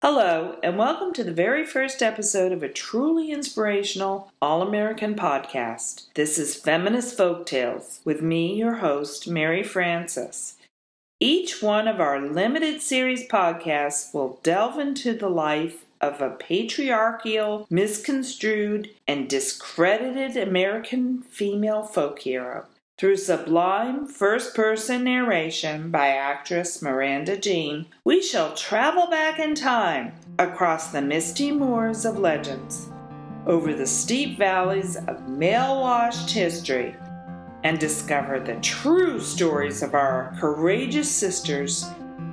Hello, and welcome to the very first episode of a truly inspirational All American podcast. This is Feminist Folk Tales with me, your host, Mary Frances. Each one of our limited series podcasts will delve into the life of a patriarchal, misconstrued, and discredited American female folk hero. Through sublime first person narration by actress Miranda Jean, we shall travel back in time across the misty moors of legends, over the steep valleys of male washed history, and discover the true stories of our courageous sisters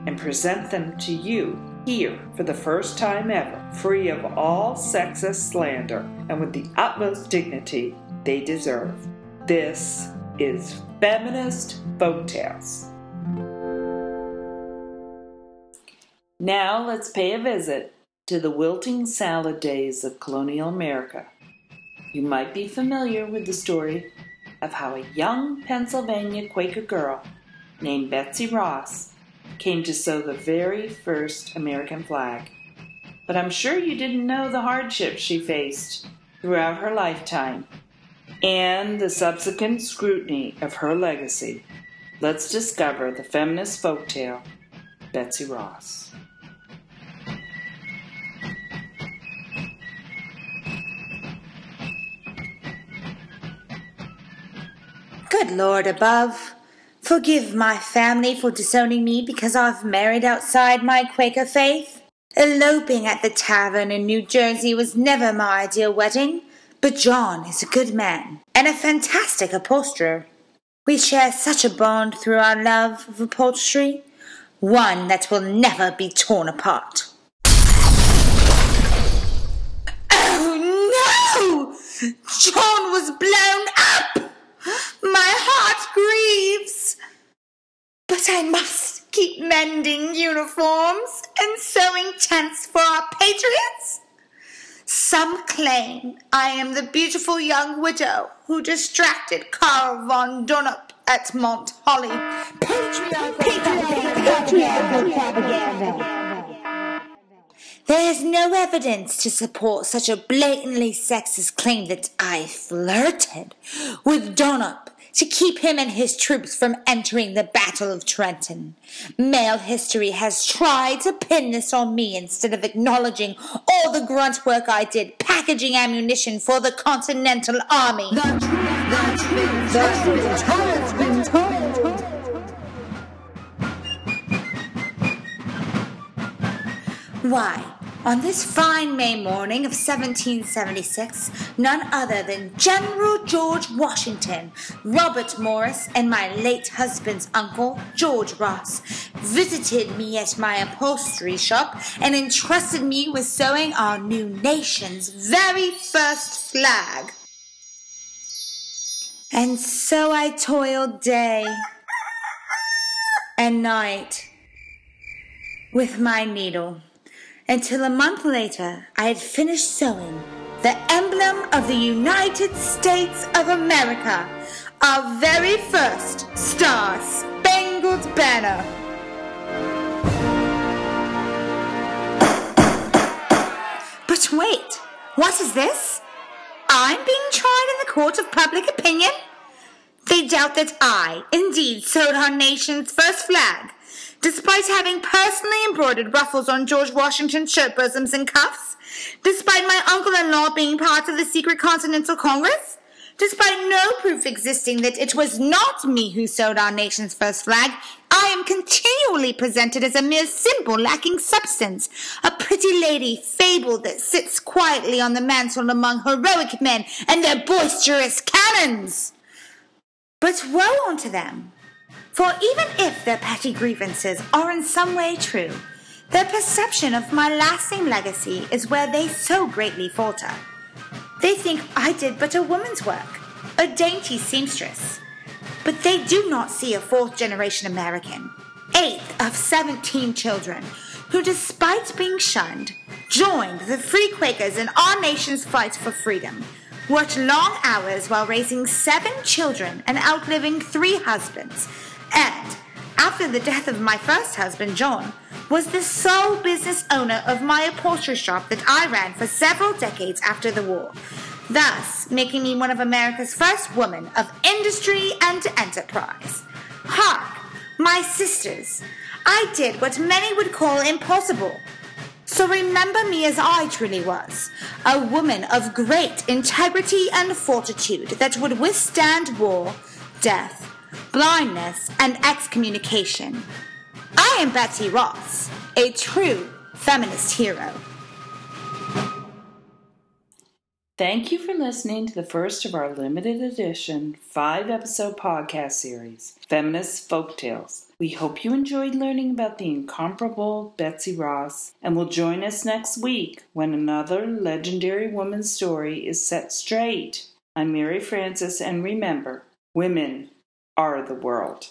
and present them to you here for the first time ever, free of all sexist slander and with the utmost dignity they deserve. This is Feminist Folktales. Now let's pay a visit to the wilting salad days of colonial America. You might be familiar with the story of how a young Pennsylvania Quaker girl named Betsy Ross came to sew the very first American flag. But I'm sure you didn't know the hardships she faced throughout her lifetime and the subsequent scrutiny of her legacy, let's discover the feminist folktale, Betsy Ross. Good Lord above, forgive my family for disowning me because I've married outside my Quaker faith. Eloping at the tavern in New Jersey was never my ideal wedding. But John is a good man and a fantastic upholsterer. We share such a bond through our love of upholstery, one that will never be torn apart. Oh no! John was blown up! My heart grieves! But I must keep mending uniforms and sewing tents for our patriots. Some claim I am the beautiful young widow who distracted Karl von Donop at Mount Holly. There is no evidence to support such a blatantly sexist claim that I flirted with Donop to keep him and his troops from entering the Battle of Trenton. Male history has tried to pin this on me instead of acknowledging all the grunt work I did packaging ammunition for the Continental Army. The truth, the truth, the truth has been. Why? On this fine May morning of 1776, none other than General George Washington, Robert Morris, and my late husband's uncle, George Ross, visited me at my upholstery shop and entrusted me with sewing our new nation's very first flag. And so I toiled day and night with my needle until a month later I had finished sewing the emblem of the United States of America, our very first Star Spangled Banner. But wait, what is this? I'm being tried in the court of public opinion? They doubt that I, indeed, sewed our nation's first flag despite having personally embroidered ruffles on George Washington's shirt bosoms and cuffs, despite my uncle-in-law being part of the secret Continental Congress, despite no proof existing that it was not me who sewed our nation's first flag, I am continually presented as a mere symbol lacking substance, a pretty lady fabled that sits quietly on the mantel among heroic men and their boisterous cannons. But woe unto them! For even if their petty grievances are in some way true, their perception of my lasting legacy is where they so greatly falter. They think I did but a woman's work, a dainty seamstress. But they do not see a fourth generation American, eighth of 17 children, who, despite being shunned, joined the free Quakers in our nation's fight for freedom, worked long hours while raising seven children and outliving three husbands, and, after the death of my first husband, John, was the sole business owner of my upholstery shop that I ran for several decades after the war, thus making me one of America's first women of industry and enterprise. Hark, my sisters, I did what many would call impossible. So remember me as I truly was, a woman of great integrity and fortitude that would withstand war, death, blindness, and excommunication. I am Betsy Ross, a true feminist hero. Thank you for listening to the first of our limited edition five episode podcast series, Feminist Folktales. We hope you enjoyed learning about the incomparable Betsy Ross and will join us next week when another legendary woman's story is set straight. I'm Mary Frances, and remember, women are the world.